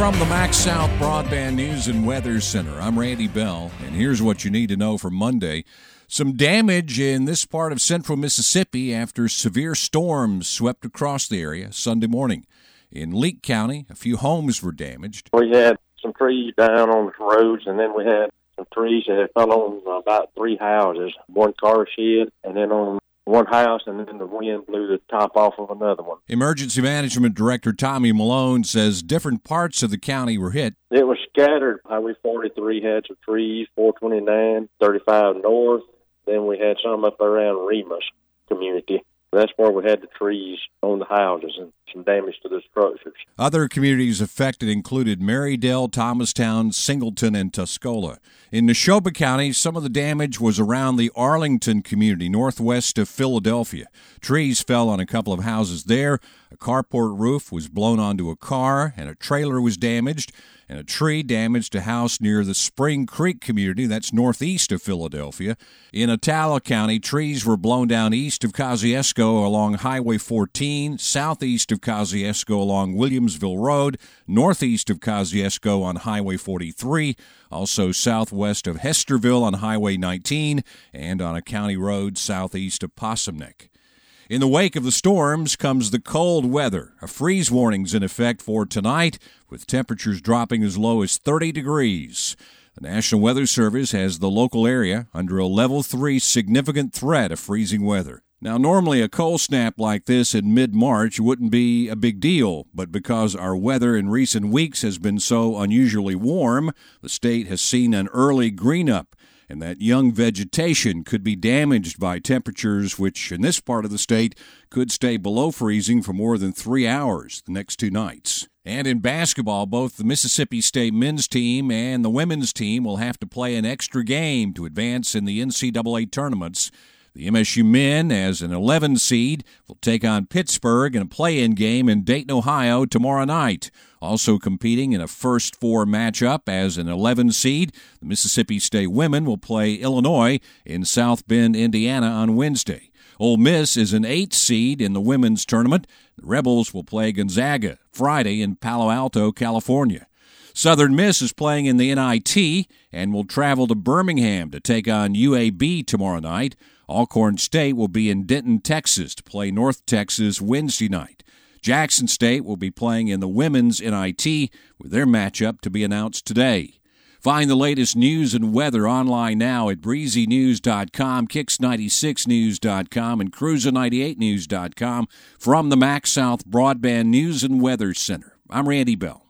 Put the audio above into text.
From the MaxxSouth Broadband News and Weather Center, I'm Randy Bell, and here's what you need to know for Monday. Some damage in this part of central Mississippi after severe storms swept across the area Sunday morning. In Leake County, a few homes were damaged. We had some trees down on the roads, and then we had some trees that had fell on about three houses, one car shed, and then on one house, and then the wind blew the top off of another one. Emergency Management Director Tommy Malone says different parts of the county were hit. It was scattered. Highway 43 had some trees, 429, 35 north. Then we had some up around Remus community. That's where we had the trees on the houses and some damage to the structures. Other communities affected included Marydale, Thomastown, Singleton, and Tuscola. In Neshoba County, some of the damage was around the Arlington community, northwest of Philadelphia. Trees fell on a couple of houses there. A carport roof was blown onto a car, and a trailer was damaged and a tree damaged a house near the Spring Creek community, that's northeast of Philadelphia. In Attala County, trees were blown down east of Kosciusko along Highway 14, southeast of Kosciusko along Williamsville Road, northeast of Kosciusko on Highway 43, also southwest of Hesterville on Highway 19, and on a county road southeast of Possum Neck. In the wake of the storms comes the cold weather. A freeze warning's in effect for tonight, with temperatures dropping as low as 30 degrees. The National Weather Service has the local area under a level 3 significant threat of freezing weather. Now, normally a cold snap like this in mid March wouldn't be a big deal, but because our weather in recent weeks has been so unusually warm, the state has seen an early green up and that young vegetation could be damaged by temperatures which, in this part of the state, could stay below freezing for more than three hours the next two nights. And in basketball, both the Mississippi State men's team and the women's team will have to play an extra game to advance in the NCAA tournaments. The MSU men, as an 11 seed, will take on Pittsburgh in a play in game in Dayton, Ohio tomorrow night. Also competing in a first four matchup as an 11 seed, the Mississippi State women will play Illinois in South Bend, Indiana on Wednesday. Ole Miss is an 8 seed in the women's tournament. The Rebels will play Gonzaga Friday in Palo Alto, California. Southern Miss is playing in the NIT and will travel to Birmingham to take on UAB tomorrow night. Alcorn State will be in Denton, Texas to play North Texas Wednesday night. Jackson State will be playing in the women's NIT with their matchup to be announced today. Find the latest news and weather online now at breezynews.com, kicks96news.com, and cruiser98news.com from the MaxxSouth Broadband News and Weather Center. I'm Randy Bell.